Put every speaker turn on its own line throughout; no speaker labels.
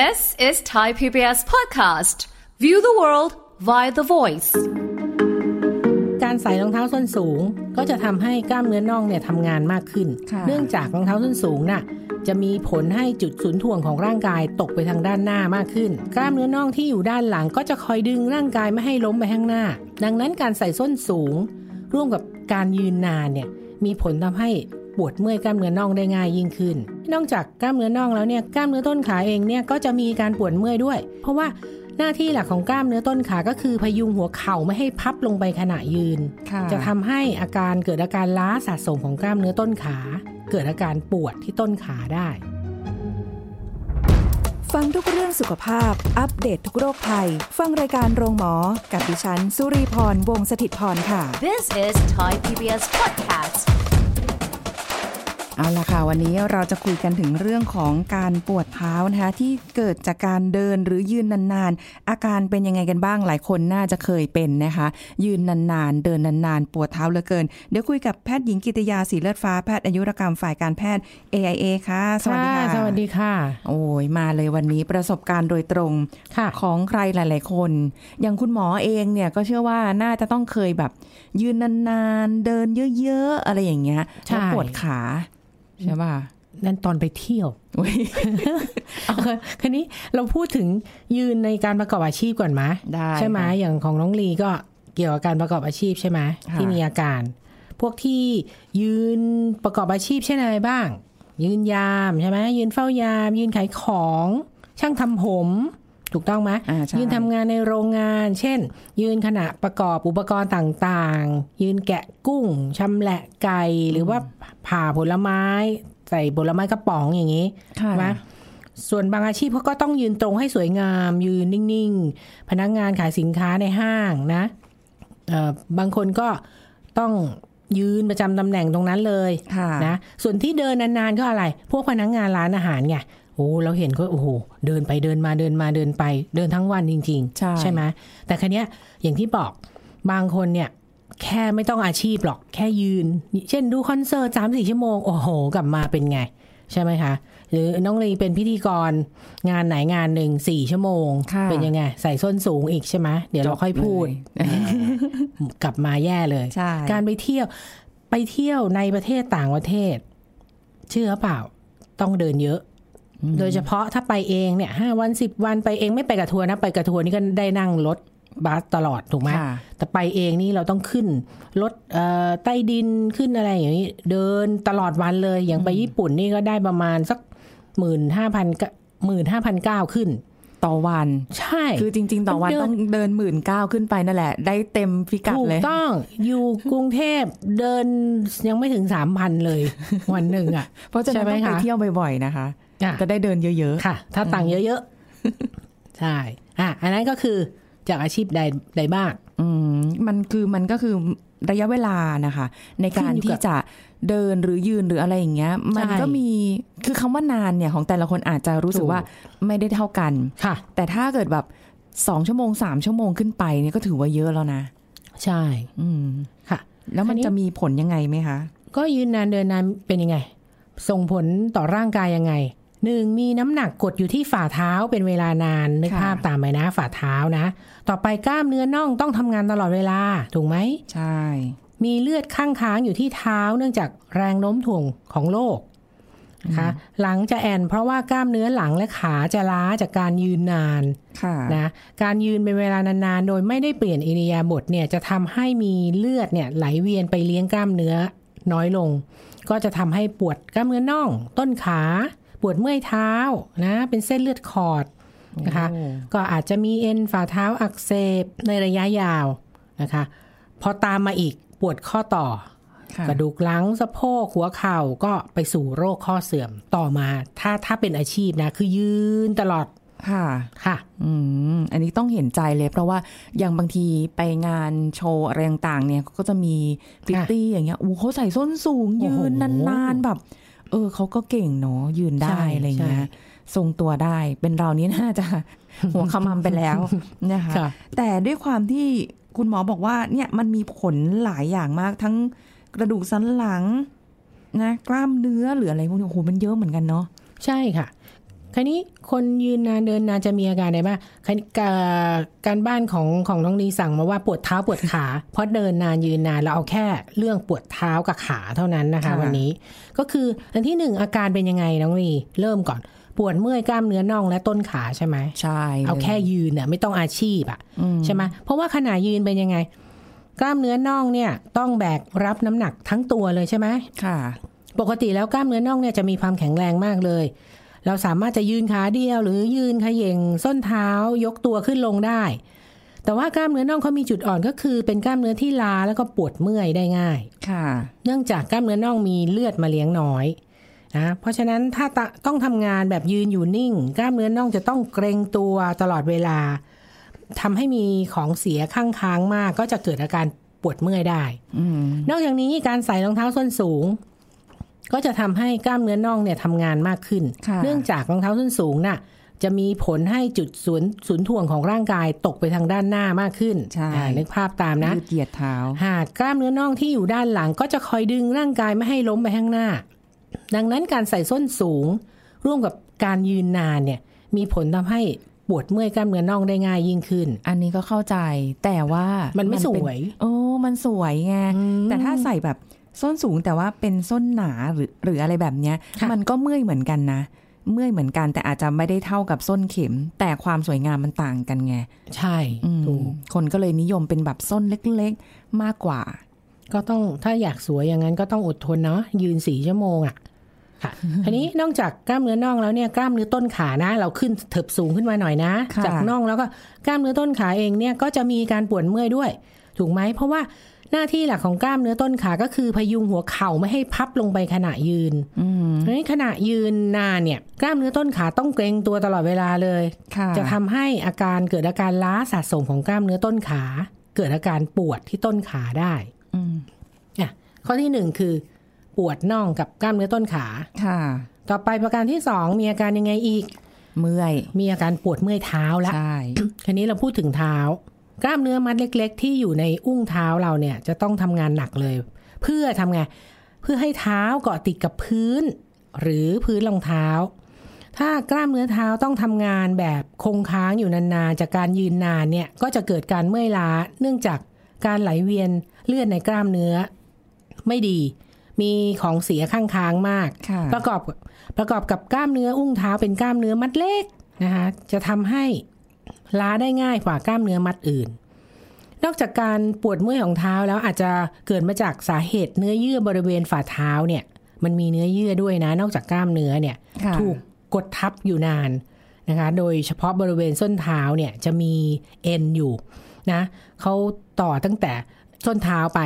This is Thai PBS podcast. View the world via the voice.
การใส่รองเท้าส้นสูงก็จะทำให้กล้ามเนื้อน่องเนี่ยทำงานมากขึ้น
ค่ะ
เนื่องจากรองเท้าส้นสูงน่ะจะมีผลให้จุดศูนย์ถ่วงของร่างกายตกไปทางด้านหน้ามากขึ้น กล้ามเนื้อน่องที่อยู่ด้านหลังก็จะคอยดึงร่างกายไม่ให้ล้มไปข้างหน้า ดังนั้นการใส่ส้นสูง ร่วมกับการยืนนานเนี่ยมีผลทำให้ ปวดเมื่อยกล้ามเนื้อน่องได้ง่ายยิ่งขึ้น นอกจากกล้ามเนื้อน่องแล้วเนี่ยกล้ามเนื้อต้นขาเองเนี่ยก็จะมีการปวดเมื่อยด้วย เพราะว่าหน้าที่หลักของกล้ามเนื้อต้นขาก็คือพยุงหัวเข่าไม่ให้พับลงไปขณะยืน
ค่ะ
จะทำให้อาการเกิดอาการล้าสะสมของกล้ามเนื้อต้นขา เกิดอาการปวดที่ต้นขาได้
ฟังทุกเรื่องสุขภาพ อัปเดตททุกโรคภัย ฟังรายการโรงหมอ กับดิฉัน สุรีพร วงศิตพรค่ะ
This is Thai PBS podcast.
เอาละค่ะ วันนี้เราจะคุยกันถึงเรื่องของการปวดเท้านะคะ ที่เกิดจากการเดินหรือยืนนานๆ อาการเป็นยังไงกันบ้างหลายคนน่าจะเคยเป็นนะคะ ยืนนานๆ เดินนานๆ ปวดเท้าเหลือเกิน เดี๋ยวคุยกับแพทย์หญิงกิตยาสีเลือดฟ้าแพทย์อายุรกรรมฝ่ายการแพทย์ AIA ค่ะ สวัสดีค่ะ
สวัสดีค่ะ
โอ้ยมาเลยวันนี้ประสบการณ์โดยตรง
ค่ะ
ของใครหลาย ๆ คน อย่างคุณหมอเองเนี่ยก็เชื่อว่าน่าจะต้องเคยแบบ ยืนนานๆ เดินเยอะๆ อะไรอย่างเงี้ย
ใช่
แล้วปวดขา ใช่ป่ะ
นั่นตอนไปเที่ยว
อุ๊ย
เอาค่ะคันนี้เราพูดถึงยืนในการประกอบอาชีพก่อนไหม
ได้
ใช่ไหม
ค่ะ
อย่างของน้องลีก็เกี่ยวกับการประกอบอาชีพใช่ไหม
ค่ะ
ที่มีอาการ พวกที่ยืนประกอบอาชีพเช่นอะไรบ้าง ยืนยามใช่ไหมยืนเฝ้ายาม ยืนขายของ ช่างทำผม ถูกต้องไหม
อ่าใช่
ยืนทำงานในโรงงาน เช่น ยืนขณะประกอบอุปกรณ์ต่างๆ ยืนแกะกุ้งชำแหละไก่หรือว่าผ่าผลไม้ ใส่ผลไม้กระป๋องอย่างนี้
ค่ะ
ใช่ไหมส่วนบางอาชีพเขาก็ต้องยืนตรงให้สวยงาม ยืนนิ่งๆ พนักงานขายสินค้าในห้างนะเอ่อบางคนก็ต้องยืนประจำตำแหน่งตรงนั้นเลย
ค่ะ
นะส่วนที่เดินนานๆก็อะไร พวกพนักงานร้านอาหารไง โอ้เราเห็นก็โอ้โหเดินไปเดินมาเดินมาเดินไป เดินทั้งวันจริง
ใช่
ไหมแต่คันนี้ยอย่างที่บอกบางคนเนี่ยแค่ไม่ต้องอาชีพหรอกแค่ยืน เช่นดูคอนเสิร์ตสามสี่ชั่วโมง โอ้โห กลับมาเป็นไง ใช่ไหมคะ หรือน้องลีเป็นพิธีกรงานไหนงานหนึ่งสี่ชั่วโมง
ค่ะ
เป็นยังไง ใส่ส้นสูงอีกใช่ไหมเดี๋ยวเราค่อยพูด
เลย
กลับมาแย่เลย
ใช่
การไปเที่ยวไปเที่ยวในประเทศต่างประเทศ เชื่อเปล่า ต้องเดินเยอะ โดยเฉพาะถ้าไปเองเนี่ยห้าวันสิบวันไปเองไม่ไปกับทัวร์นะ ไปกับทัวร์นี่ก็ได้นั่งรถบัสตลอดถูกไหม
ค่ะ
แต่ไปเองนี่เราต้องขึ้นรถเอ่อใต้ดินขึ้นอะไรอย่างนี้ เดินตลอดวันเลย อย่างไปญี่ปุ่นนี่ก็ได้ประมาณสักหมื่นห้าพันหมื่นห้าพันเก้าขึ้น
ต่อวัน
ใช่
คือจริง ๆ ต่อวัน
เดิน
ต้องเดินหมื่นเก้าขึ้นไปนั่นแหละ ได้เต็มพิกัด
ถูก
เลย
ต้องอยู่กรุงเทพเดินยังไม่ถึงสามพันเลย วันหนึ่งอะ
เพราะฉะนั้น
ใช่ไหม
ต้องไป
คะ
เที่ยวบ่อยๆนะคะ
อะ
จะได้เดินเยอะ
ค่ะ ถ้าตังค์เยอะๆ ใช่ อะ อันนั้นก็คือจากอาชีพใดใดบ้าง
ๆอืม มันคือมันก็คือระยะเวลานะคะ ในการ
ขึ้นอยู่กับ
ที่จะเดินหรือยืนหรืออะไรอย่างเงี้ย มัน
ใช่
ก็มีคือคำว่านานเนี่ยของแต่ละคนอาจจะรู้สึก
ถูก
ว่าไม่ได้เท่ากัน
ค่ะ
แต่ถ้าเกิดแบบสองชั่วโมงสามชั่วโมงขึ้นไปเนี่ยก็ถือว่าเยอะแล้วนะ
ใช่
อืม
ค่ะ
แล้วมัน
คราวนี้
จะมีผลยังไงไหมคะ
ก็ยืนนานเดินนานเป็นยังไง ส่งผลต่อร่างกายยังไง หนึ่งมีน้ำหนักกดอยู่ที่ฝ่าเท้าเป็นเวลานานนึก
ค่ะ
ภาพตามไปนะ ฝ่าเท้านะ ต่อไปกล้ามเนื้อน่องต้องทำงานตลอดเวลา ถูกไหม
ใช่
มีเลือดข้างค้างอยู่ที่เท้าเนื่องจากแรงโน้มถ่วงของโลกนะคะหลังจะแอนเพราะว่ากล้ามเนื้อหลังและขาจะล้าจากการยืนนาน
ค่ะ
นะการยืนเป็นเวลานานๆ โดยไม่ได้เปลี่ยนอิริยาบถเนี่ยจะทำให้มีเลือดเนี่ยไหลเวียนไปเลี้ยงกล้ามเนื้อน้อยลง ก็จะทำให้ปวดกล้ามเนื้อน่อง ต้นขา ปวดเมื่อยเท้านะเป็นเส้นเลือดขอดนะคะ
โอ้
ก็อาจจะมีเอ็นฝ่าเท้าอักเสบในระยะยาวนะคะพอตามมาอีกปวดข้อต่อ
ค่ะ
กระดูกหลังสะโพกหัวเข่าก็ไปสู่โรคข้อเสื่อมต่อมา ถ้าถ้าเป็นอาชีพนะ คือยืนตลอด
ค่ะ
ค่ะ
อืมอันนี้ต้องเห็นใจเลย เพราะว่าอย่างบางทีไปงานโชว์อะไรต่างๆเนี่ยก็จะมีพิตตี้อย่างเงี้ยอู้เขาใส่ส้นสูง
โอ้
ยื
โห
นนานๆแบบ เออเขาก็เก่งเนาะยืนได้
ใช่
อะไรเงี้ย
ใช่
ทรงตัวได้เป็นเรานี้น่าจะหัวขมำไปแล้วนะคะ
ค่ะ
แต่ด้วยความที่คุณหมอบอกว่าเนี่ยมันมีผลหลายอย่างมากทั้งกระดูกสันหลังนะกล้ามเนื้อหรืออะไรพวกนี้โอ้โหมันเยอะเหมือนกันเนาะ
ใช่ค่ะ คราวนี้คนยืนนานเดินนานจะมีอาการอะไรบ้างคราวนี้กาการบ้านของของน้องนีสั่งมาว่าปวดเท้าปวดขา เพราะเดินนานยืนนานเราเอาแค่เรื่องปวดเท้ากับขาเท่านั้นนะคะ
ค่ะ
วันนี้ ก็คืออันที่หนึ่งอาการเป็นยังไงน้องนีเริ่มก่อนปวดเมื่อยกล้ามเนื้อน่องและต้นขาใช่ไหม
ใช่
เอาแค่ยืนน่ะไม่ต้องอาชีพอะ
อืม
ใช่ไหมเพราะว่าขณะยืนเป็นยังไง กล้ามเนื้อน่องเนี่ย ต้องแบกรับน้ำหนักทั้งตัวเลยใช่ไหม
ค่ะ
ปกติแล้วกล้ามเนื้อน่องเนี่ยจะมีความแข็งแรงมากเลย เราสามารถจะยืนขาเดียว หรือยืนเขย่งส้นเท้ายกตัวขึ้นลงได้ แต่ว่ากล้ามเนื้อน่องเขามีจุดอ่อนก็คือ เป็นกล้ามเนื้อที่ลาแล้วก็ปวดเมื่อยได้ง่าย
ค่ะ
เนื่องจากกล้ามเนื้อน่องมีเลือดมาเลี้ยงน้อยนะเพราะฉะนั้นถ้าตะต้องทำงานแบบยืนอยู่นิ่ง กล้ามเนื้อน่องจะต้องเกรงตัวตลอดเวลาทำให้มีของเสียข้างค้างมาก ก็จะเกิดอาการปวดเมื่อยได้
อืม
นอกจากนี้การใส่รองเท้าส้นสูง ก็จะทำให้กล้ามเนื้อน่องเนี่ยทำงานมากขึ้น
ค่ะ
เนื่องจากรองเท้าส้นสูงน่ะจะมีผลให้จุดศูนย์ศูนย์ถ่วงของร่างกายตกไปทางด้านหน้ามากขึ้น
ใช่
อ่านึกภาพตามนะ
ยืดเหยียดเท้า
หากกล้ามเนื้อน่องที่อยู่ด้านหลังก็จะคอยดึงร่างกายไม่ให้ล้มไปข้างหน้า ดังนั้นการใส่ส้นสูง ร่วมกับการยืนนานเนี่ยมีผลทำให้ปวดเมื่อยกล้ามเนื้อน่องได้ง่ายยิ่งขึ้น
อันนี้ก็เข้าใจแต่ว่า
มั
มัน
ไม่สวย
โอ้มันสวยไง
อืม
แต่ถ้าใส่แบบ ส้นสูงแต่ว่าเป็นส้นหนาหรือหรืออะไรแบบเนี้ย
ค่ะ
มันก็เมื่อยเหมือนกันนะ เมื่อยเหมือนกันแต่อาจจะไม่ได้เท่ากับส้นเข็ม แต่ความสวยงามมันต่างกันไง
ใช่
อืม
ถูก
คนก็เลยนิยมเป็นแบบส้นเล็กๆมากกว่า
ก็ต้องถ้าอยากสวยอย่างนั้นก็ต้องอดทนเนาะยืนสี่ชั่วโมงอะ่ะค่ะทีนี้นอกจากกล้ามเนื้อน่องแล้วเนี่ยกล้ามเนื้อต้นขานะ เราขึ้นเถิบสูงขึ้นมาหน่อยนะ
ค่ะ
จากน่องแล้วก็กล้ามเนื้อต้นขาเองเนี่ยก็จะมีการปวดเมื่อยด้วย ถูกไหมเพราะว่า หน้าที่หลักของกล้ามเนื้อต้นขาก็คือพยุงหัวเข่าไม่ให้พับลงไปขณะยืน
อืม
ทีนี้ขณะยืนนานเนี่ย กล้ามเนื้อต้นขาต้องเกรงตัวตลอดเวลาเลย
ค่ะ
จะทำให้อาการเกิดอาการล้าสะสมของกล้ามเนื้อต้นขา เกิดอาการปวดที่ต้นขาได้
อืม
อะข้อที่หนึ่งคือ ปวดน่องกับกล้ามเนื้อต้นขา
ค่ะ
ต่อไปประการที่สองมีอาการยังไงอีก
เมื่อย
มีอาการปวดเมื่อยเท้าละ
ใช่
ทีนี้เราพูดถึงเท้า กล้ามเนื้อมัดเล็ก ๆ ที่อยู่ในอุ้งเท้าเราเนี่ยจะต้องทำงานหนักเลย เพื่อทำไงเพื่อให้เท้าเกาะติดกับพื้น หรือพื้นรองเท้า ถ้ากล้ามเนื้อเท้าต้องทำงานแบบคงค้างอยู่นานๆจากการยืนนานเนี่ยก็จะเกิดการเมื่อยล้า เนื่องจากการไหลเวียนเลือดในกล้ามเนื้อ ไม่ดี มีของเสียข้างค้างมาก
ค่ะ
ประกอบประกอบกับกล้ามเนื้ออุ้งเท้าเป็นกล้ามเนื้อมัดเล็กนะคะจะทำให้ ล้าได้ง่ายกว่ากล้ามเนื้อมัดอื่น นอกจากการปวดเมื่อยของเท้าแล้วอาจจะเกิดมาจากสาเหตุเนื้อเยื่อบริเวณฝ่าเท้าเนี่ย มันมีเนื้อเยื่อด้วยนะ นอกจากกล้ามเนื้อเนี่ย
ค่ะ
ถูกกดทับอยู่นานนะคะ โดยเฉพาะบริเวณส้นเท้าเนี่ยจะมีเอ็นอยู่นะเขาต่อตั้งแต่ส้นเท้าไป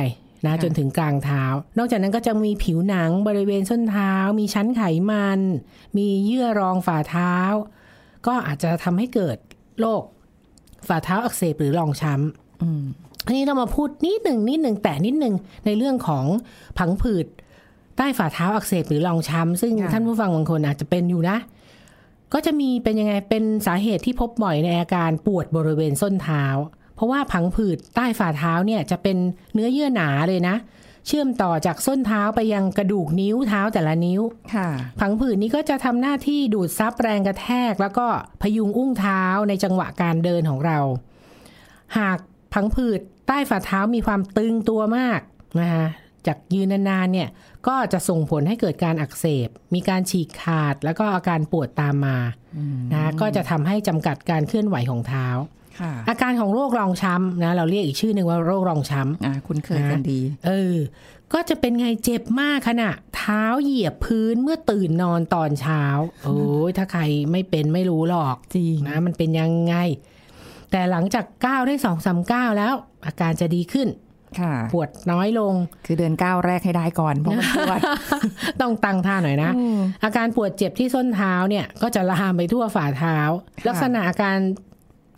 นะ
ค่ะ
จนถึงกลางเท้า นอกจากนั้นก็จะมีผิวหนังบริเวณส้นเท้า มีชั้นไขมัน มีเยื่อรองฝ่าเท้า ก็อาจจะทำให้เกิดโรค ฝ่าเท้าอักเสบหรือรองช้ำ
อืม
อันนี้เรามาพูดนิดหนึ่งนิดหนึ่งแต่นิดหนึ่งในเรื่องของผังผืดใต้ฝ่าเท้าอักเสบหรือรองช้ำซึ่ง
ค่ะ
ท่านผู้ฟังบางคนอาจจะเป็นอยู่นะ ก็จะมีเป็นยังไงเป็นสาเหตุที่พบบ่อยในอาการปวดบริเวณส้นเท้า เพราะว่าผังผืดใต้ฝ่าเท้าเนี่ยจะเป็นเนื้อเยื่อหนาเลยนะ เชื่อมต่อจากส้นเท้าไปยังกระดูกนิ้วเท้าแต่ละนิ้ว
ค่ะ
ผังผืดนี้ก็จะทำหน้าที่ดูดซับแรงกระแทก แล้วก็พยุงอุ้งเท้าในจังหวะการเดินของเรา หากผังผืดใต้ฝ่าเท้ามีความตึงตัวมากนะคะจากยืนนานๆเนี่ยก็จะส่งผลให้เกิดการอักเสบ มีการฉีกขาดแล้วก็อาการปวดตามมานะก็จะทำให้จำกัดการเคลื่อนไหวของเท้า
ค่ะ
อาการของโรครองช้ำนะเราเรียกอีกชื่อหนึ่งว่าโรครองช้ำ
อ่าคุ้นเคยกันดี
เออ ก็จะเป็นไงเจ็บมากขณะเท้าเหยียบพื้นเมื่อตื่นนอนตอนเช้า โอ้ยถ้าใครไม่เป็นไม่รู้หรอก
จริง
นะมันเป็นยังไง แต่หลังจากก้าวได้สองสามก้าวแล้ว อาการจะดีขึ้น
ค่ะ
ปวดน้อยลง
คือเดินก้าวแรกให้ได้ก่อนเพราะมันปวด
ต้องตั้งท่าหน่อยนะ อาการปวดเจ็บที่ส้นเท้าเนี่ย ก็จะลามไปทั่วฝ่าเท้า
ค่ะ
ลักษณะอาการ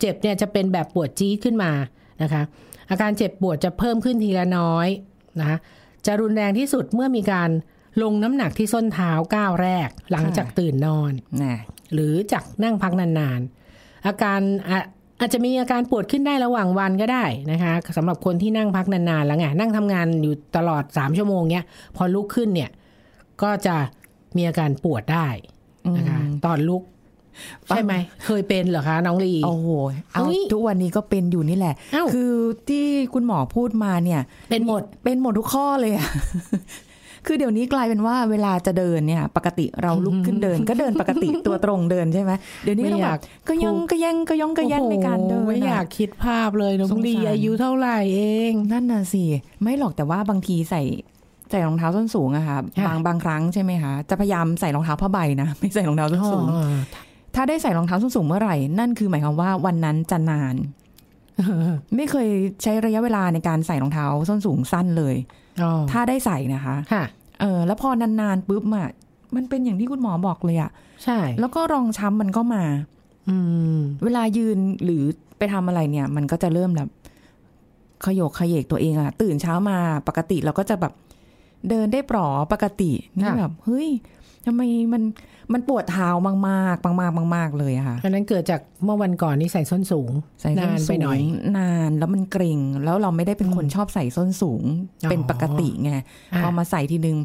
เจ็บเนี่ยจะเป็นแบบปวดจี๊ดขึ้นมานะคะ อาการเจ็บปวดจะเพิ่มขึ้นทีละน้อยนะคะจะรุนแรงที่สุดเมื่อมีการลงน้ำหนักที่ส้นเท้าก้าวแรกหลังจากตื่นนอน
น่ะ
หรือจากนั่งพักนานๆ อาการอะอาจจะมีอาการปวดขึ้นได้ระหว่างวันก็ได้นะคะสำหรับคนที่นั่งพักนานๆแล้วไงนั่งทำงานอยู่ตลอด3ชั่วโมงเนี้ยพอลุกขึ้นเนี่ย ก็จะมีอาการปวดได้นะคะตอนลุก ใช่ไหมเคยเป็นเหรอคะ น้องลี
โอ้โหเอา
เฮ้ย
ทุกวันนี้ก็เป็นอยู่นี่แหละ
เอ้า
คือที่คุณหมอพูดมาเนี่ย
เป็นหมด
เป็นหมดทุกข้อเลยอะคือเดี๋ยวนี้กลายเป็นว่าเวลาจะเดินเนี่ย ปกติเราลุกขึ้นเดิน ก็เดินปกติตัวตรงเดินใช่ไหมเดี๋ยวนี้
ไม่
ต้อง
อ
แบ
ยาก
บก็ยังก็ยังก็ย่องก็แย่งในการเดิน
โอ้โหไม่
อะ
อยากคิดภาพเลยน้องลี
สงสาร
อายุเท่าไหร่เอง
นั่นน่ะสิไม่หรอกแต่ว่าบางทีใส่ใส่รองเท้าส้นสูงอะค่ะ
ค่ะ
บางบางครั้งใช่ไหมคะจะพยายามใส่รองเท้าผ้าใบนะไม่ใส่รองเท้าส้นสูง
อ๋อ
ถ้าได้ใส่รองเท้าส้นสูงเมื่อไหร่ นั่นคือหมายความว่าวันนั้นจะนานไม่เคยใช้ระยะเวลาในการใส่รองเท้าส้นสูงสั้นเลย
อ๋อ
ถ้าได้ใส่นะคะ
ค่ะ
เออแล้วพอนานๆปุ๊บอะมันเป็นอย่างที่คุณหมอบอกเลยอะ
ใช่
แล้วก็รองช้ำมันก็มา
อืม
เวลายืนหรือไปทำอะไรเนี่ย มันก็จะเริ่มแบบขยโยกขยเยกตัวเองอะตื่นเช้ามาปกติเราก็จะแบบเดินได้ปลอปกตินี่
ค่ะ
แบบเฮ้ยทำไมมัน มันปวดเท้ามากๆมากๆมากๆเลยอะค่ะ
อันนั้นเกิดจากเมื่อวันก่อนนี่ใส่ส้นสูง
ใส่ส้
นานน
สู
ไปหน่อย
งนานแล้วมันเกร็งแล้วเราไม่ได้เป็นคนชอบใส่ส้นสูง
อ๋อ
เป็นปกติไง
อะ
พอมาใส่ทีนึง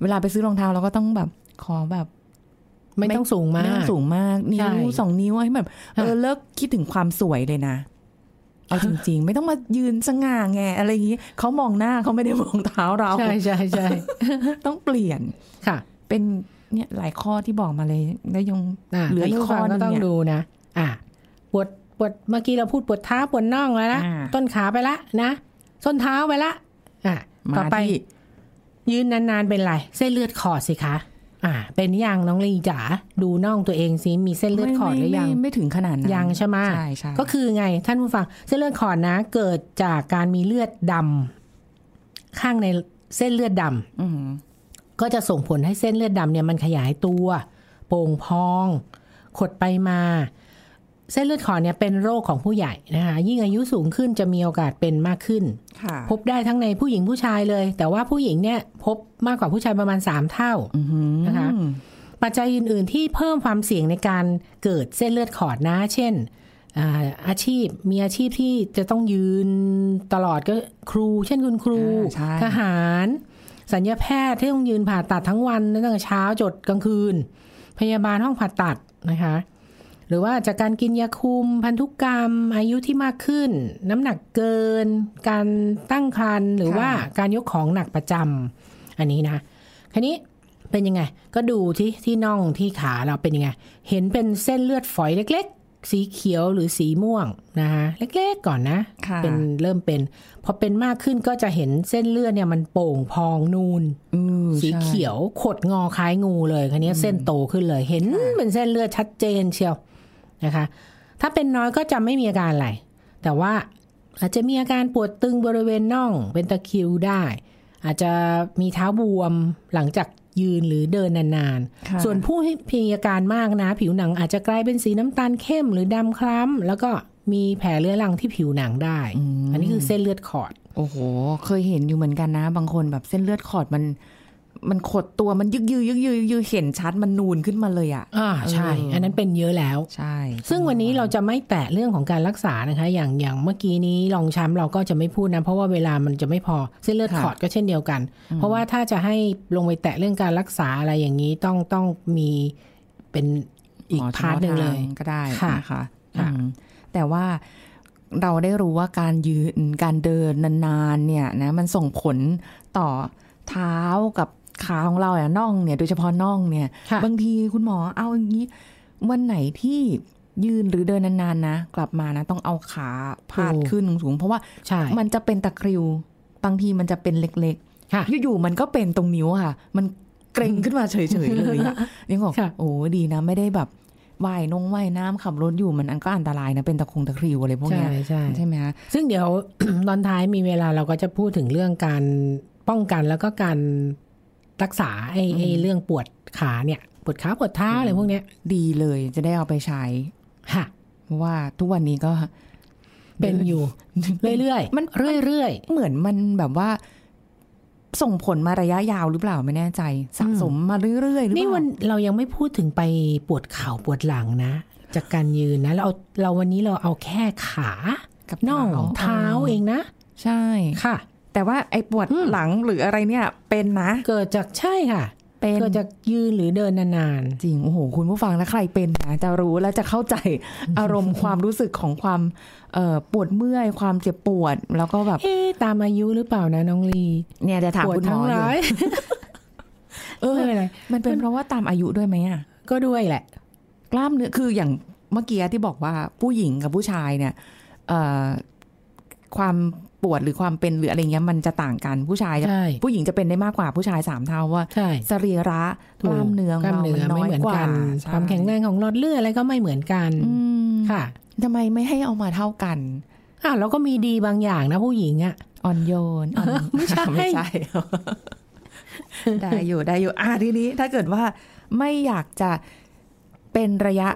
เวลาไปซื้อรองเท้าเราก็ต้องแบบขอแบบ
ไม่ต้องสูงมา
ไม่ต้
ก
องสูงมากนิ้
ใช่
วสองนิ้วให้แบบเออเลิกคิดถึงความสวยเลยนะเอาจริงๆ ไม่ต้องมายืนสง่าแงอะไรอย่างนี้เขามองหน้าเขาไม่ได้มองเท้าเรา
ใช่ใช่ใช่
ต้องเปลี่ยน
ค่ะ
เป็น เนี่ยหลายข้อที่บอกมาเลยแล้วยัง
อะ
เหลืออีก
ท่านผู้ฟัง
ข้อหนึ่
ก็
ง
ต้อง
เนี่ย
ดูนะ อะปวดปวดเมื่อกี้เราพูดปวดเท้าปวดน่องแล้วนะ
อ่า
ต้นขาไปละนะส้นเท้าไปละ อะ
มา
ต่อไป
ที่
ยืนนานๆเป็นไร เส้นเลือดขอดสิคะอ่า เป็นยังน้องลีจ๋าดูน่องตัวเองสิมีเส้นเลือดขอดหรือยัง
ไม่ไม่ไม่ถึงขนาดนั้น
ยังใช่ไหม
ใช่ใช่
ก็คือไง ท่านผู้ฟังเส้นเลือดขอดนะ เกิดจากการมีเลือดดำข้างในเส้นเลือดดำ
อืม
ก็จะส่งผลให้เส้นเลือดดำเนี่ยมันขยายตัว โป่งพอง ขดไปมา เส้นเลือดขอดเนี่ยเป็นโรคของผู้ใหญ่นะคะยิ่งอายุสูงขึ้นจะมีโอกาสเป็นมากขึ้น
ค่ะ
พบได้ทั้งในผู้หญิงผู้ชายเลย แต่ว่าผู้หญิงเนี่ยพบมากกว่าผู้ชายประมาณ3เท่า
อือหือ
นะคะปัจจัยอื่น ๆ ที่เพิ่มความเสี่ยงในการเกิดเส้นเลือดขอดนะ เช่นอ่าอาชีพมีอาชีพที่จะต้องยืนตลอดก็ครู เช่นคุณครู
อ่าใช่
ทหาร สัญญาแพทย์ที่ต้องยืนผ่าตัดทั้งวันตั้งแต่เช้าจดกลางคืน พยาบาลห้องผ่าตัดนะคะ หรือว่าจากการกินยาคุม พันธุกรรม อายุที่มากขึ้น น้ำหนักเกิน การตั้งครรภ์หรือว่าการยกของหนักประจำอันนี้นะคันนี้เป็นยังไง ก็ดูที่ที่น่องที่ขาเราเป็นยังไง เห็นเป็นเส้นเลือดฝอยเล็กๆ สีเขียวหรือสีม่วงนะคะเล็กๆก่อนนะ
ค่ะ
เป็นเริ่มเป็น พอเป็นมากขึ้นก็จะเห็นเส้นเลือดเนี่ยมันโป่งพองนูน
อือ
สี
ใช่
เขียวขดงอคล้ายงูเลยคันนี้เส้นโตขึ้นเลย เห็นเป็นเส้นเลือดชัดเจนเชียวนะคะ ถ้าเป็นน้อยก็จะไม่มีอาการอะไรแต่ว่าอาจจะมีอาการปวดตึงบริเวณน่องเป็นตะคริวได้ อาจจะมีเท้าบวมหลังจาก ยืนหรือเดินนาน
ค่ะ
ๆส่วนผู้ที่มีอาการมากนะ ผิวหนังอาจจะกลายเป็นสีน้ำตาลเข้มหรือดำคล้ำแล้วก็มีแผลเรื้อรังที่ผิวหนังได้ อันนี้คือเส้นเลือดขอด
โอ้โห เคยเห็นอยู่เหมือนกันนะ บางคนแบบเส้นเลือดขอดมัน มันขดตัวมันยึกยือยึกยือยึกยือเห็นชัดมันนูนขึ้นมาเลยอะ
อ่าใช่
เอออั
อันนั้นเป็นเยอะแล้ว
ใช่
ซึ่งวันนี้เราจะไม่แตะเรื่องของการรักษานะคะ อย่างอย่างเมื่อกี้นี้รองช้ำเราก็จะไม่พูดนะ เพราะว่าเวลามันจะไม่พอเส้นเลือดขอดก็เช่นเดียวกัน เพราะว่าถ้าจะให้ลงไปแตะเรื่องการรักษาอะไรอย่างนี้ต้องต้องมีเป็นอีก part หนึ่งเลยเฉ
พาะทางก็ได้
ค่ะ
นะคะ
ค่ะ
อืมแต่ว่าเราได้รู้ว่าการยืนการเดินนานๆเนี่ยนะมันส่งผลต่อเท้ากับ ขาของเราอะน่องเนี่ย โดยเฉพาะน่องเนี่ย
ค่ะ
บางทีคุณหมอเอาอย่างนี้ วันไหนที่ยืนหรือเดินนานๆนะ กลับมานะ ต้องเอาขาพาดขึ้นสูงๆเพราะว่า
ใช่
มันจะเป็นตะคริว บางทีมันจะเป็นเล็ก
ค่ะ
ๆอยู่ๆมันก็เป็นตรงนิ้วอะค่ะ มันเกรงขึ้นมาเฉยๆเลยอะยังบอก
ค่ะ
โอ้ดีนะ ไม่ได้แบบว่ายนงว่ายน้ำขับรถอยู่มันอันก็อันตรายนะ เป็นตะคงตะคริวอะไรพวก
ใช่
เนี้ย
ใช่
ใช่ไหมคะ
ซึ่งเดี๋ยวตอนท้ายมีเวลาเราก็จะพูดถึงเรื่องการป้องกันแล้วก็การ รักษาไอ้ไอ้เรื่องปวดขาเนี่ยปวดขาปวดเท้าอะไรพวกเนี้ย
ดีเลยจะได้เอาไปใช้
ค่ะ
เพราะว่าทุกวันนี้ก็
เป็นอยู่ เรื่อยๆ
มัน
เรื่อย
เหมือนมันแบบว่า ส่งผลมาระยะยาวหรือเปล่าไม่แน่ใจ สะสมมาเรื่อยๆหรือ
ๆ
เป
นี่
ล่า
วันเรายังไม่พูดถึงไปปวดเข่าปวดหลังนะ จากการยืนนะเราเอาเราวันนี้เราเอาแค่ขา
กับ
น่องเท้าเองนะ
ใช่
ค่ะ
แต่ว่าไอ้ปวด
อืม
หลังหรืออะไรเนี่ยเป็นนะ
เกิดจากใช่ค่ะ
เป็น
ก็จะยืนหรือเดินนาน
จริง โอ้โห คุณผู้ฟังและใครเป็นนะจะรู้และจะเข้าใจอารมณ์ความรู้สึกของความเอ่อปวดเมื่อย ความเจ็บปวด แล้วก็แบบ
ๆเอ๊ะตามอายุหรือเปล่านะน้องลี
เนี่ยจะถาม
ปวด
คุณหม
ทั้
องอยู่
ร้าย
เออ
ไม่เป็นไร
มันเป็นเพราะว่าตามอายุด้วยไหมอะ
ก็ด้วยแหละ
กล้ามเนื้อคืออย่างเมื่อกี้ที่บอกว่าผู้หญิงกับผู้ชายเนี่ยเอ่อความ ปวดหรือความเป็นหรืออะไรเงี้ยมันจะต่างกันผู้ชายจะ
ใช่
ผู้หญิงจะเป็นได้มากกว่าผู้ชายสามเท่าว่า
ใช่
สรีระกล้ามเนื้อข
ก
อง
ล้าม
เรา
เนื้
มัน
อ
น้
ไม่
อย
เหมือน
กว่า
กัน
ใช่
ความแข็งแรงของหลอดเลือดอะไรก็ไม่เหมือนกัน
อืม
ค่ะ
ทำไมไม่ให้เอามาเท่ากัน
อ้าวแล้วก็มีดีบางอย่างนะผู้หญิงอะ
อ่อนโยนอ่อน
ไม่ใช่
ไม่ใช่ได้อยู่ได้อยู่อะทีนี้ถ้าเกิดว่าไม่อยากจะเป็นระยะ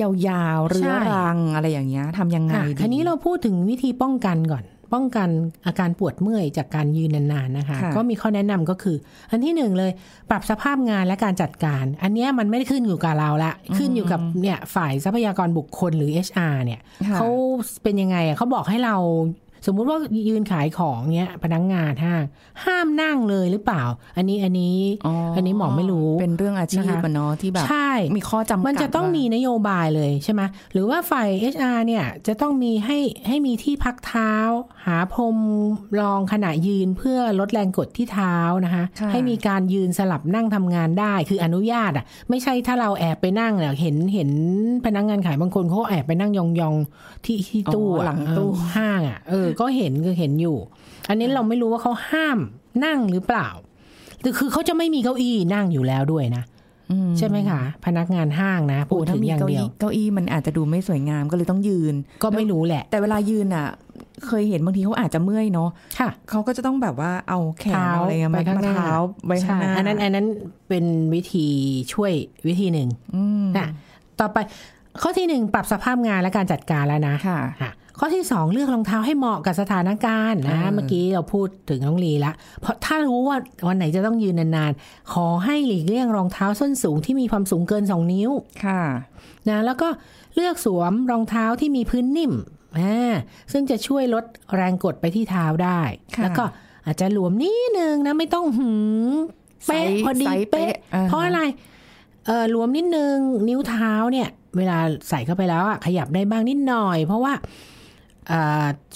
ยาวๆเรื้อรังอะไรอย่างเงี้ยทำยังไง
อะ
ดี
ทีนี้เราพูดถึงวิธีป้องกันก่อน ป้องกันอาการปวดเมื่อยจากการยืนนานๆนะคะ
ค่ะ
ก็มีข้อแนะนำก็คือ อันที่หนึ่งเลย ปรับสภาพงานและการจัดการ อันเนี้ยมันไม่ได้ขึ้นอยู่กับเราละ ขึ้นอยู่กับเนี่ยฝ่ายทรัพยากรบุคคลหรือ HR เนี่ย
ค่ะ
เขาเป็นยังไงอะเขาบอกให้เรา สมมุติว่ายืนขายของเนี้ยพนักงานห้างห้ามนั่งเลยหรือเปล่า อันนี้อันนี้อันนี้หมอไม่รู้
เป็นเรื่องอาชีพ
นะคะ
อะเนาะที่แบบ
ใช่
มีข้อจำกัด
มันจะต้อง
ว่า
มีนโยบายเลยใช่ไหมหรือว่าฝ่าย HR เนี่ยจะต้องมีให้ให้มีที่พักเท้า หาพรมรองขณะยืนเพื่อลดแรงกดที่เท้านะคะ
ค่ะ
ให้มีการยืนสลับนั่งทำงานได้ คืออนุญาตอะไม่ใช่ถ้าเราแอบไปนั่งเนี่ยเห็นเห็นพนักงานขายบางคนเขาแอบไปนั่งยองๆที่ที่ตู้
อ๋อ
อะ
หลังตู้
เออห้างอะเออก็เห็นก็เห็นอยู่ อันนี้เราไม่รู้ว่าเขาห้ามนั่งหรือเปล่าแต่คือเขาจะไม่มีเก้าอี้นั่งอยู่แล้วด้วยนะ
อืม
ใช่ไหมคะ พนักงานห้างนะพู
โอ้
ด
ถ้า
ถึง
มี
อย่าง
เก้า
เดียว
อี้เก้าอี้มันอาจจะดูไม่สวยงามก็เลยต้องยืน
ก็ไม่รู้แหละ
แต่เวลายืนอะ เคยเห็นบางทีเขาอาจจะเมื่อยเนาะ
ค่ะ
เขาก็จะต้องแบบว่าเอาแขน
เท้า
เอาอะไรเงี้ย
ไป
มา
ข้างหน้า
เท้าไว้ข้าง
ใช่
หน้า
อันนั้นอันนั้นเป็นวิธีช่วยวิธีหนึ่ง
อืม
นะต่อไปข้อที่หนึ่งปรับสภาพงานและการจัดการแล้วนะ
ค่ะ
ค่ะ ข้อที่สองเลือกรองเท้าให้เหมาะกับสถานการณ์นะ
เออ
เมื่อกี้เราพูดถึงน้องลีละเพราะถ้ารู้ว่าวันไหนจะต้องยืนนานๆ ขอให้หลีกเลี่ยงรองเท้าส้นสูงที่มีความสูงเกิน 2 นิ้ว
ค่ะ
นะแล้วก็เลือกสวมรองเท้าที่มีพื้นนิ่มอ่าซึ่งจะช่วยลดแรงกดไปที่เท้าได้
ค่ะ
แล้วก็อาจจะหลวมนิดนึงนะไม่ต้องหืมเป๊ะ
ไซส์
พอดี
ไซส์
เป๊ะ
อ่าฮะ
เพราะอะไรเออหลวมนิดนึงนิ้วเท้าเนี่ย เวลาใส่เข้าไปแล้วอะขยับได้บ้างนิดหน่อย เพราะว่าอ่า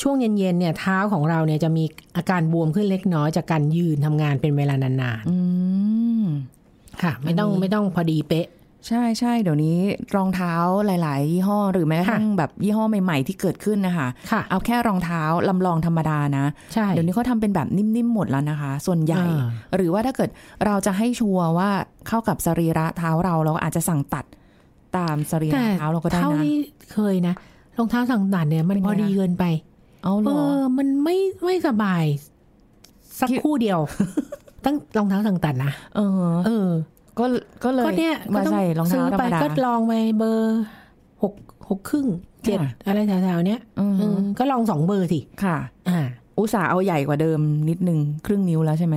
ช่วงเย็นๆเนี่ยเท้าของเราเนี่ยจะมีอาการบวมขึ้นเล็กน้อยจากการยืนทำงานเป็นเวลานาน
อืม
ๆค่ะ ไม่ต้อง
อันนี้
ไม่ต้องพอดีเป๊ะ
ใช่ใช่เดี๋ยวนี้รองเท้าหลาย ๆ ยี่ห้อหรือแม้กระทั่งแบบยี่ห้อใหม่ ๆ ที่เกิดขึ้นนะคะ
ค่ะ
เอาแค่รองเท้าลำลองธรรมดานะ
ใช่
เดี๋ยวนี้เขาทำเป็นแบบนิ่ม ๆ หมดแล้วนะคะ ส่วนใหญ่
อ่า
หรือว่าถ้าเกิดเราจะให้ชัวร์ว่าเข้ากับสรีระเท้าเราเราอาจจะสั่งตัดตามสรีระเท้าเราก็ได้
เท่า
นะ
ที่เคยนะ รองเท้าสั่งตัดเนี่ยมัน
เป็นไง
พอดีเกินไป
เอาเหร
เอ
อ
อมันไม่ไม่สบาย สัก
คิด
คู่เดียว ตั้งรองเท้าสั่งตัดนะ
เออ
เออ
ก็ก็เลย
ก็เนี่ยก็
มา
ต้อง
ใส่รองเท้า
ซื้อ
ธร
ไป
รมดา
ก็ลองไปเบอร์หกหกครึ่งเจ็ด
ค่ะ
อะไรแถวๆเนี้ย
อืม
เออก็ลองสองเบอร์สิ
ค่ะ
อ่า
อุตส่าห์เอาใหญ่กว่าเดิมนิดนึงครึ่งนิ้วแล้วใช่ไหม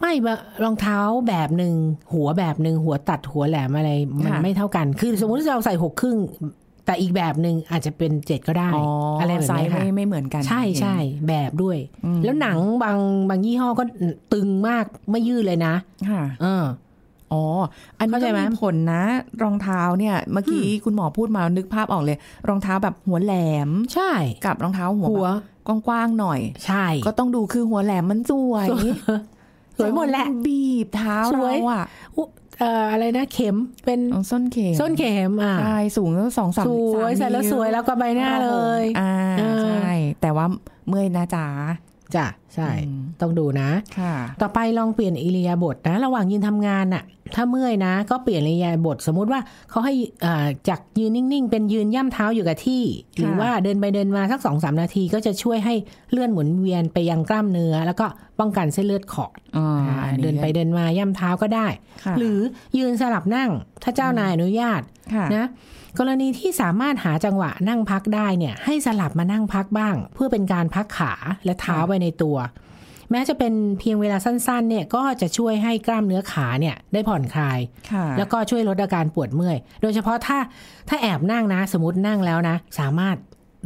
ไม่บะรองเท้าแบบหนึ่งหัวแบบหนึ่งหัวตัดหัวแหลมอะไร มันไม่เท่ากัน คือสมมติเราใส่หกครึ่ง แต่อีกแบบหนึ่งอาจจะเป็นเจ็ดก็ได้
อ๋ออ
อะไรแบบ
ไซ
นี้
ส์
ค่ะ
ไม่ไม่เหมือนกัน
ใช่ใช่แบบด้วย
อืม
แล้วหนังบางบางยี่ห้อก็ตึงมากไม่ยืดเลยนะ
ค่ะ
เออ
อ๋อ อันนี้
เข้าใจ
ก็
ไหม
มีผลนะ รองเท้าเนี่ย เมื่อกี้คุณหมอพูดมานึกภาพออกเลย รองเท้าแบบหัวแหลม
ใช่
กับรองเท้าหัว
หัว
แบบกว้างๆหน่อย
ใช่
ก็ต้องดูคือหัวแหลมมันสวย
สวยสวยหมดแหละ
บีบเท้า
สวย
เราอะ
อุเอ่ออะไรนะเข็มเป็น
เอาส้นเข็ม
ส้นเข็มอะ
ใช่สูงตั้งสองสาม
สวยา
ม
ใส่แล้ว
นิ้
สวยแล้วก็ใบหน้าเลย
อ่า
เออ
ใช่แต่ว่าเมื่อยนะจ๊ะ
จ้ะ ใช่
อืม
ต้องดูนะ
ค่ะ
ต่อไปลองเปลี่ยนอิริยาบถนะ ระหว่างยืนทำงานน่ะ ถ้าเมื่อยนะ ก็เปลี่ยนอิริยาบถสมมุติว่าเขาให้อ่าจากยืนนิ่ง ๆ เป็นยืนย่ำเท้าอยู่กับที่ หรือว่าเดินไปเดินมาสักสองสามนาที ก็จะช่วยให้เลื่อนหมุนเวียนไปยังกล้ามเนื้อ แล้วก็ป้องกันเส้นเลือดขอด
อ่า
อ่า
อั
เดินไปเดินมาย่ำเท้าก็ได้
ค่ะ
หรือยืนสลับนั่ง ถ้าเจ้านายอนุญาต
ค่ะ
นะกรณีที่สามารถหาจังหวะนั่งพักได้เนี่ย ให้สลับมานั่งพักบ้าง เพื่อเป็นการพักขาและเท้าไปในตัว แม้จะเป็นเพียงเวลาสั้นๆ เนี่ยก็จะช่วยให้กล้ามเนื้อขาเนี่ยได้ผ่อนคลาย
ค่ะ
แล้วก็ช่วยลดอาการปวดเมื่อย โดยเฉพาะถ้าถ้าแอบนั่งนะ สมมตินั่งแล้วนะ สามารถ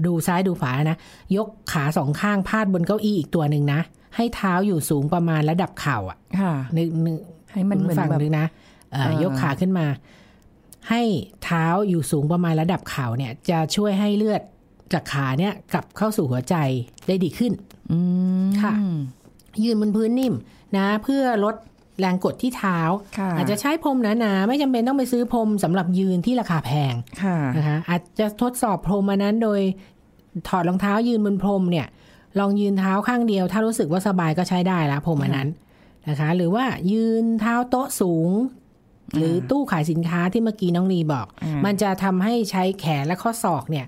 ดูซ้ายดูขวานะ ยกขาสองข้างพาดบนเก้าอี้อีกตัวหนึ่งนะ ให้เท้าอยู่สูงประมาณระดับเข่าอะ
ค่ะ
นึกนึก
ให้มันเหมือน
ฝั่ง
แบบ
นึงนะเอ่อ
เอ่อย
กขาขึ้นมา ให้เท้าอยู่สูงประมาณระดับเข่าเนี่ย จะช่วยให้เลือดจากขาเนี่ยกลับเข้าสู่หัวใจได้ดีขึ้น
อืม
ค่ะ ยืนบนพื้นนิ่มนะ เพื่อลดแรงกดที่เท้า
ค่ะ
อาจจะใช้พรมหนาๆไม่จำเป็นต้องไปซื้อพรมสำหรับยืนที่ราคาแพง
ค่ะ
นะคะอาจจะทดสอบพรมอันนั้นโดยถอดรองเท้ายืนบนพรมเนี่ย ลองยืนเท้าข้างเดียว ถ้ารู้สึกว่าสบายก็ใช้ได้ละพรมอันนั้นนะคะ หรือว่ายืนเท้าโต๊ะสูง หรือตู้ขายสินค้าที่เมื่อกี้น้องนีบอก
อ่ามั
มันจะทำให้ใช้แขนและข้อศอกเนี่ย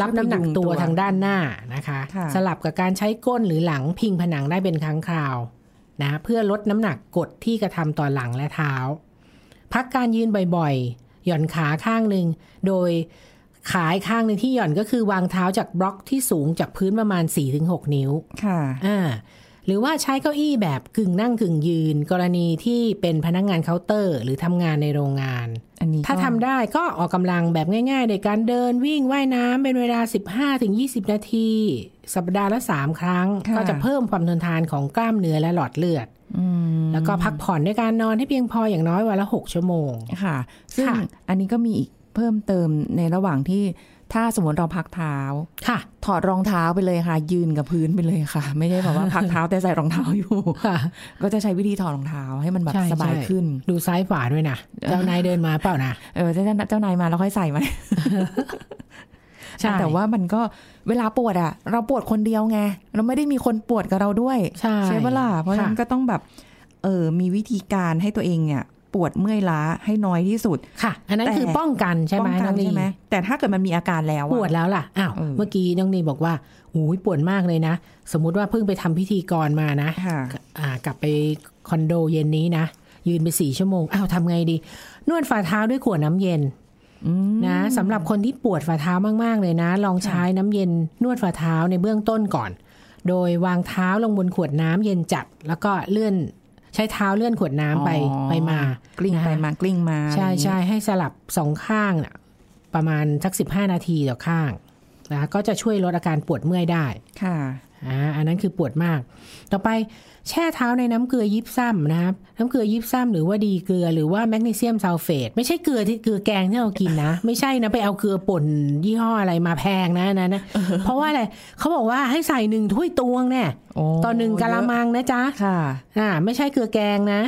รับน้ำหนักตัวทางด้านหน้านะคะ
ค่ะ
สลับกับการใช้ก้นหรือหลังพิงผนังได้เป็นครั้งคราวนะเพื่อลดน้ำหนักกดที่กระทำต่อหลังและเท้า พักการยืนบ่อยๆ หย่อนขาข้างหนึ่งโดยขาอีกข้างหนึ่งที่หย่อนก็คือวางเท้าจากบล็อกที่สูงจากพื้นประมาณ 4-6 นิ้ว
ค่ะ
อ่า หรือว่าใช้เก้าอี้แบบกึ่งนั่งกึ่งยืน กรณีที่เป็นพนักงานเคาน์เตอร์ หรือทำงานในโรงงาน
อันนี้
ถ้า
ก็
ทำได้ก็ออกกำลังแบบง่ายๆโดยการเดินวิ่งว่ายน้ำเป็นเวลา 15-20 นาที สัปดาห์ละ 3 ครั้ง
ค่ะ
ก็จะเพิ่มความทนทานของกล้ามเนื้อและหลอดเลือด
อืม
แล้วก็พักผ่อนด้วยการนอนให้เพียงพออย่างน้อยวันละ 6 ชั่วโมง
ค่ะ ซึ่ง
ค่ะ
อันนี้ก็มีอีกเพิ่มเติมในระหว่างที่ ถ้าสมมติเราพักเท้า
ค่ะ
ถอดรองเท้าไปเลยค่ะ ยืนกับพื้นไปเลยค่ะ ไม่ได้แบบว่าพักเท้าแต่ใส่รองเท้าอยู่
ค่ะ
ก็จะใช้วิธีถอดรองเท้าให้มันแบบ
ใช่
สบาย
ใช่
ขึ้น
ดูซ้ายขวาด้วยนะเจ้านายเดินมาเปล่านะ
เออเจ้าเจ้านายมาแล้วค่อยใส่ไหม
ใช่
แต่ว่ามันก็เวลาปวดอะเราปวดคนเดียวไง เราไม่ได้มีคนปวดกับเราด้วย
ใช่
ใช่ปะล่ะเพราะฉะนั้น
ค่ะ
ก็ต้องแบบ เออมีวิธีการให้ตัวเองเนี่ย ปวดเมื่อยล้าให้น้อยที่สุด
ค่ะ อันนั้น
แต่
คือป้องกันใช่ไหม
ป้องกั
น้องนี
ใช่ไหมแต่ถ้าเกิดมันมีอาการแล้วอะ
ปวดแล้วล่ะอ้าว
เออ
เมื่อกี้น้องนีบอกว่าหูยปวดมากเลยนะ สมมุติว่าเพิ่งไปทำพิธีกรมานะ
ค่ะ
อ่ากลับไปคอนโดเย็นนี้นะยืนไปสี่ชั่วโมงอ้าวทำไงดี นวดฝ่าเท้าด้วยขวดน้ำเย็น
อืม
นะสำหรับคนที่ปวดฝ่าเท้ามาก ๆ เลยนะ ลองใช้น้ำเย็นนวดฝ่าเท้าในเบื้องต้นก่อน โดยวางเท้าลงบนขวดน้ำเย็นจัด แล้วก็เลื่อน ใช้เท้าเลื่อนขวดน้ำไป
อ๋อ
ไปมาก
ลิ้ง
นะคะ
ไปมากลิ้งมา
ใช่
อะไรอย่างงี้
ใช่ให้สลับสองข้างน่ะประมาณสักสิบห้านาทีต่อข้างนะก็จะช่วยลดอาการปวดเมื่อยได้
ค่ะ
อ่าอันนั้นคือปวดมาก ต่อไปแช่เท้าในน้ำเกลือยิบซ้ำนะครับ น้ำเกลือยิบซ้ำหรือว่าดีเกลือหรือว่าแมกนีเซียมซัลเฟตไม่ใช่เกลือที่เกลือแกงที่เรากินนะ ไม่ใช่นะไปเอาเกลือป่นยี่ห้ออะไรมาแพงนะนะนะเพราะว่าอะไรเขาบอกว่าให้ใส่หนึ่งถ้วยตวงเนี่ย
โอ้
ต่อหนึ่งกะละมังนะจ๊ะ
ค่ะ
อ่าไม่ใช่เกลือแกงนะ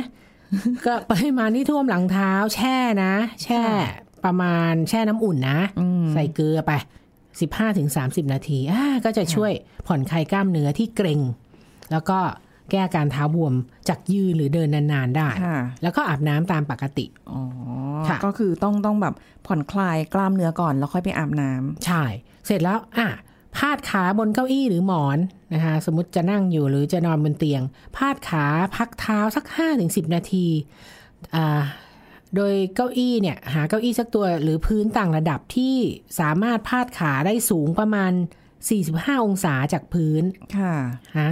ก็ปริมาณที่ท่วมหลังเท้า แช่นะ แช่ประมาณแช่น้ำอุ่นนะ
อืม
ใส่เกลือไป 15-30ถึง30 นาทีอ่าก็จะช่วยผ่อนคลายกล้ามเนื้อที่เกร็ง แล้วก็แก้อาการเท้าบวมจากยืนหรือเดินนานๆได้
ค่ะ
แล้วก็อาบน้ำตามปกติ
อ๋อ
ค่ะ
ก็คือต้องต้องแบบผ่อนคลายกล้ามเนื้อก่อนแล้วค่อยไปอาบน้ำ
ใช่ เสร็จแล้วอะพาดขาบนเก้าอี้หรือหมอนนะคะ สมมติจะนั่งอยู่หรือจะนอนบนเตียง พาดขาพักเท้าสัก5-10 นาทีอ่า โดยเก้าอี้เนี่ยหาเก้าอี้สักตัวหรือพื้นต่างระดับที่สามารถพาดขาได้สูงประมาณ 45 องศาจากพื้น
ค่ะ
ฮะ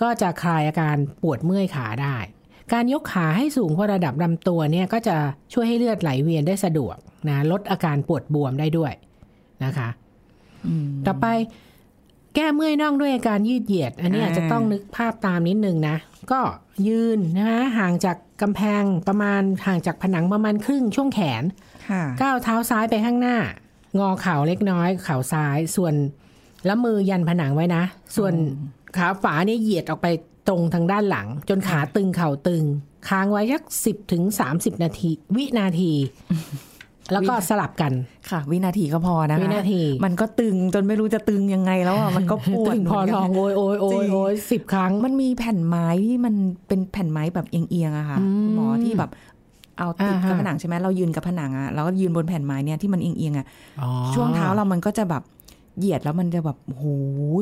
ก็จะคลายอาการปวดเมื่อยขาได้ การยกขาให้สูงพอระดับลำตัวเนี่ยก็จะช่วยให้เลือดไหลเวียนได้สะดวกนะลดอาการปวดบวมได้ด้วยนะคะ
อืม
ต่อไปแก้เมื่อยน่องด้วยอาการยืดเหยียด อันนี้
อ่า
อาจจะต้องนึกภาพตามนิดนึงนะ ก็ยืนนะคะห่างจาก กำแพงประมาณห่างจากผนังประมาณครึ่งช่วงแขน
ค่ะ
ก้าวเท้าซ้ายไปข้างหน้า งอเข่าเล็กน้อยเข่าซ้าย ส่วนแล้วมือยันผนังไว้นะ ส่วนขาฝาเนี่ยเหยียดออกไปตรงทางด้านหลัง จนขาตึงเข่าตึง ค้างไว้สักสิบถึงสามสิบนาที วินาที แล้วก็สลับกัน
ค่ะ วินาทีก็พอนะคะ
วินาที
มันก็ตึงจนไม่รู้จะตึงยังไงแล้วอะมันก็ปวด
ตึงพอ
เหมืน
ท
กัน
องโอยโอยโอ
จริ
ย
ง
โอยสิบครั้ง
มันมีแผ่นไม้ที่มันเป็นแผ่นไม้แบบเอียงๆอะค่ะ
อืม
คุณหมอที่แบบเอาติด
อ่าฮะ
กับผนังใช่ไหมเรายืนกับผนังอะแล้วก็ยืนบนแผ่นไม้เนี่ยที่มันเอียงๆอะ
อ๋อ
ช่วงเท้าเรามันก็จะแบบเหยียดแล้วมันจะแบบโอ้โห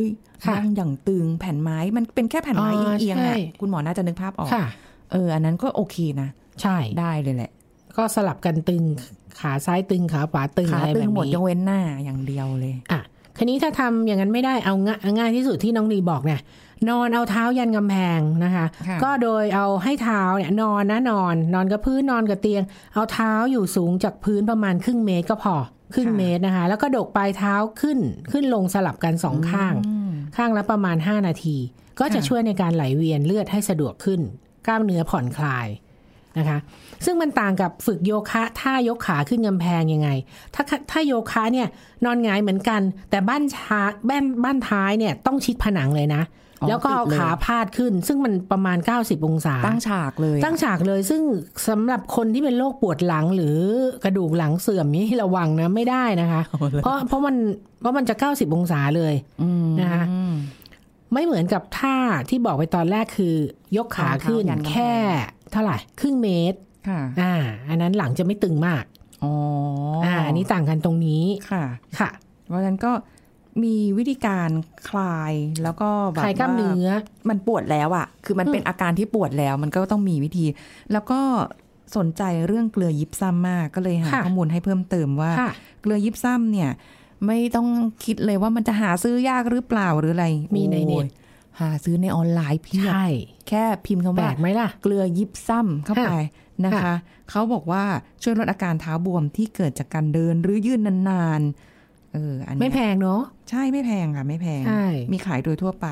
ย
ค่ะ
นั่งอย่างตึงแผ่นไม้มันเป็นแค่แผ่นไม้
อ๋อ
เอียงๆ
ใช่
อะคุณหมอน่าจะนึกภาพออก
ค่ะ
เอออันนั้นก็โอเคนะ
ใช่
ได้เลยแหละ
ก็สลับกันตึงขาซ้ายตึงขาขวาตึง
ขา
อะไร
ตึ
แบ
ง
บ
หมด
นี้
ยกเว้นหน้าอย่างเดียวเลย
อะคันนี้ถ้าทำอย่างนั้นไม่ได้เอาง่ายง่ายที่สุดที่น้องนีบอกเนี่ยนอนเอาเท้ายันกำแพงนะคะ
ค่ะ
ก็โดยเอาให้เท้าเนี่ยนอนนะนอน นอนกับพื้นนอนกับเตียง เอาเท้าอยู่สูงจากพื้นประมาณครึ่งเมตรก็พอครึ่งเมตรนะคะ แล้วก็ดกปลายเท้าขึ้นขึ้นลงสลับกันสองข้าง
อืม
ข้างละประมาณ 5 นาที ก็จะ
ค่ะ
ช่วยในการไหลเวียนเลือดให้สะดวกขึ้น กล้ามเนื้อผ่อนคลาย นะคะ ซึ่งมันต่างกับฝึกโยคะท่ายกขาขึ้นกำแพงยังไง ถ้าถ้าโยคะเนี่ยนอนหงายเหมือนกัน แต่บ้านชาบ้านบ้านท้ายเนี่ยต้องชิดผนังเลยนะ
อ๋อ
แล้วก็เอา
ติดเลย
ขาพาดขึ้น ซึ่งมันประมาณ 90 องศา
ตั้งฉากเลยอะ
ตั้งฉากเลยซึ่งสำหรับคนที่เป็นโรคปวดหลังหรือกระดูกหลังเสื่อมนี่ระวังนะไม่ได้นะคะ เพราะเพราะมันเพราะมันจะ 90 องศาเลยนะคะ
อืม
ไม่เหมือนกับท่าที่บอกไปตอนแรกคือยกขาขึ้น
เอาเท้ายันกำแพง
แค่ เท่าไหร่ครึ่งเมตร
ค่ะ
อ่า อันนั้นหลังจะไม่ตึงมาก
อ๋ออ่
อ่าอันนี้ต่างกันตรงนี้
ค่ะ
ค่ะ
เพราะฉะนั้นก็มีวิธีการคลายแล้วก็แบบ
คลายกล้ามเนื้อ
ว่ามันปวดแล้วอะ่ะ คือมันเป็นอาการที่ปวดแล้ว มันก็ต้องมีวิธี แล้วก็สนใจเรื่องเกลือยิบซ้ำมากก็เลยหา
ค่ะ
ข้อมูลให้เพิ่มเติมว่า
ค่ะ
เกลือยิบซ้ำเนี่ย ไม่ต้องคิดเลยว่ามันจะหาซื้อยากหรือเปล่าหรืออะไร
มีในเน็ต
โอ้ย หาซื้อในออนไลน์เพียบ
ใช่
แค่พิมพ์คำ
แปล
ว่า
กไหมล่ะ
เกลือยิบซ้ำเข้าไปนะคะ
ค่ะ
เขาบอกว่าช่วยลดอาการเท้าบวมที่เกิดจากการเดินหรือยืนนานๆเอออันเนี้ย
ไม่แพงเนาะ
ใช่ไม่แพงค่ะ ไม่แพง
ใช่
มีขายโดยทั่วไป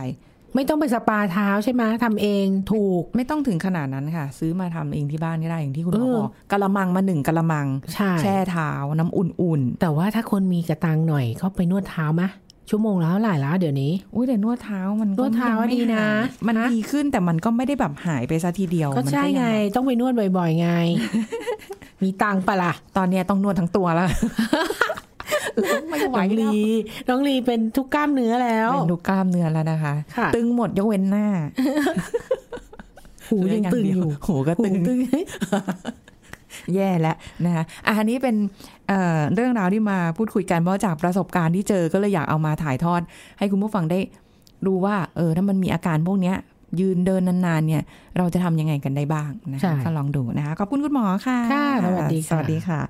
ไม่ต้องไปสปาเท้าใช่ไหมทำเองถูก
ไม่ต้องถึงขนาดนั้นค่ะ ซื้อมาทำเองที่บ้านก็ได้อย่างที่คุณหมอ
เออ
บอกกะละมังมาหนึ่งกะละมัง
ใช่
แช่เท้าน้ำอุ่น
แต่ว่าถ้าคนมีกระตังหน่อยเขาไปนวดเท้ามะ ชั่วโมงละเท่าไหร่แล้วเดี๋ยวนี้
ๆอุ้ยแต่นวดเท้ามันก็
นวดเท้า
ยังไม่
ดีนะ
หายมัน
ฮะ
ดีขึ้นแต่มันก็ไม่ได้แบบหายไปซะทีเดียว
ก็
มัน
ใช่
ยัง
ไง
แบบ
ต้องไปนวดบ่อย ๆ ไง มีตังค์ปะล่ะ
ตอนเนี้ยต้องนวดทั้งตัวแล้วไม่ไหว
น้อง
แล้
ลี
ว
น้องลีเป็นทุกกล้ามเนื้อแล้ว
เป็นดูกล้ามเนื้อแล้วนะคะ
ค่ะ
ตึงหมดยกเว้นหน้า
หูยังตึงอยู่
หูก็
หู
ตึง
ตึง
แย่แล้วนะคะอะอันนี้เป็น เเรื่องราวที่มาพูดคุยกันเพราะจากประสบการณ์ที่เจอก็เลยอยากเอามาถ่ายทอด ให้คุณผู้ฟังได้รู้ว่า เออถ้ามันมีอาการพวกเนี้ย ยืนเดินนานๆเนี่ย เราจะทำยังไงกันได้บ้างนะ
ใช่
คะก็ลองดูนะคะ ขอบคุณคุณหมอค่ะ
ค่ะ สวัสดีค่ะ
สวัสดีค่ะ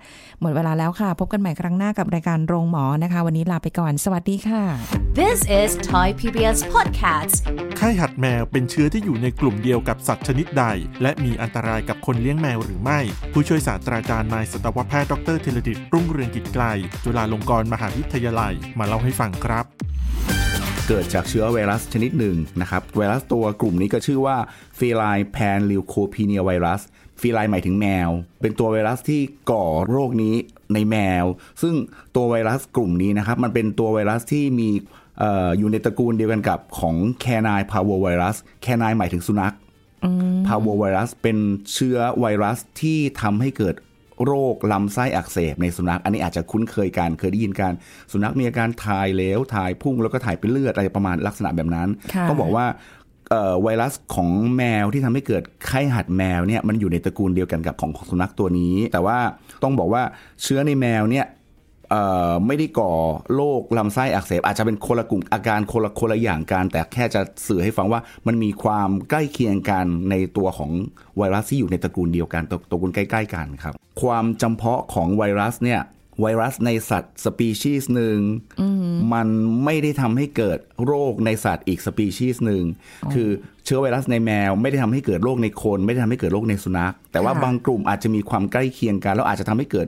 หมดเวลาแล้วค่ะ พบกันใหม่ครั้งหน้ากับรายการโรงหมอนะคะ วันนี้ลาไปก่อน สวัสดีค่ะ
This is Thai PBS Podcast.
ไข้หัดแมวเป็นเชื้อที่อยู่ในกลุ่มเดียวกับสัตว์ชนิดใด และมีอันตรายกับคนเลี้ยงแมวหรือไม่ ผู้ช่วยศาสตราจารย์นายสัตวแพทย์ดรเทเลดิตรุ่งเรืองกิจไกล จุฬาลงกรณ์มหาวิทยาลัย มาเล่าให้ฟังครับ
เกิดจากเชื้อไวรัสชนิดหนึ่งนะครับ ไวรัสตัวกลุ่มนี้ก็ชื่อว่า feline panleukopenia virus ฟีไลหมายถึงแมว เป็นตัวไวรัสที่ก่อโรคนี้ในแมว ซึ่งตัวไวรัสกลุ่มนี้นะครับ มันเป็นตัวไวรัสที่มีเอออยู่ในตระกูลเดียวกันกับของ canine parvovirus canine หมายถึงสุนัข parvovirus เป็นเชื้อไวรัสที่ทำให้เกิด โรคลำไส้อักเสบในสุนัข อันนี้อาจจะคุ้นเคยกันเคยได้ยินกันสุนัขมีอาการถ่ายเหลวถ่ายพุ่งแล้วก็ถ่ายเป็นเลือดอะไรประมาณลักษณะแบบนั้น
ค่ะ
ก็บอกว่าเอ่อไวรัสของแมวที่ทำให้เกิดไข้หัดแมวเนี่ยมันอยู่ในตระกูลเดียวกันกับของสุนัขตัวนี้ แต่ว่าต้องบอกว่าเชื้อในแมวเนี่ยเอ่อ ไม่ได้ก่อโรคลำไส้อักเสบ อาจจะเป็นคนละกลุ่มอาการคนละคนละอย่างกัน แต่แค่จะสื่อให้ฟังว่ามันมีความใกล้เคียงกันในตัวของไวรัสที่อยู่ในตระกูลเดียวกันตระกูลใกล้ ๆ กันครับ ความจำเพาะของไวรัสเนี่ย ไวรัสในสัตว์สปีชีส์หนึ่งมันไม่ได้ทำให้เกิดโรคในสัตว์อีกสปีชีส์หนึ่งคือเชื้อไวรัสในแมว ไม่ได้ทำให้เกิดโรคในคน ไม่ได้ทำให้เกิดโรคในสุนัข แต่ว่า
ค่ะ
บางกลุ่มอาจจะมีความใกล้เคียงกันแล้วอาจจะทำให้เกิด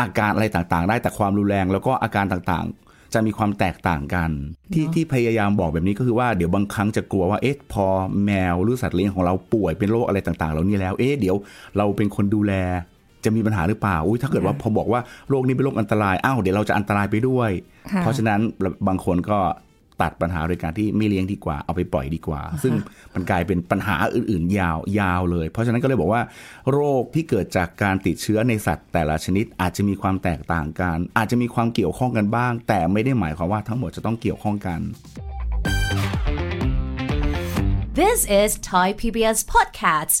อาการอะไรต่างๆ ได้แต่ความรุนแรง แล้วก็อาการต่างๆ จะมีความแตกต่างกัน ที่ที่พยายามบอกแบบนี้ก็คือว่าเดี๋ยวบางครั้งจะกลัวว่าเอ๊ะพอแมวหรือสัตว์เลี้ยงของเราป่วยเป็นโรคอะไรต่างๆ เหล่านี้แล้วเอ๊ะเดี๋ยวเราเป็นคนดูแล จะมีปัญหาหรือเปล่า อุ้ยถ้าเกิดว่าพอบอกว่าโรคนี้เป็นโรคอันตราย อ้าวเดี๋ยวเราจะอันตรายไปด้วย
ค่ะ
เพราะฉะนั้นบางคนก็ตัดปัญหาโดยการที่ไม่เลี้ยงดีกว่า เอาไปปล่อยดีกว่า ซึ่งมันกลายเป็นปัญหาอื่น ๆ ยาวยาวเลย เพราะฉะนั้นก็เลยบอกว่า โรคที่เกิดจากการติดเชื้อในสัตว์แต่ละชนิดอาจจะมีความแตกต่างกัน อาจจะมีความเกี่ยวข้องกันบ้าง แต่ไม่ได้หมายความว่าทั้งหมดจะต้องเกี่ยวข้องกัน
This is Thai PBS Podcast.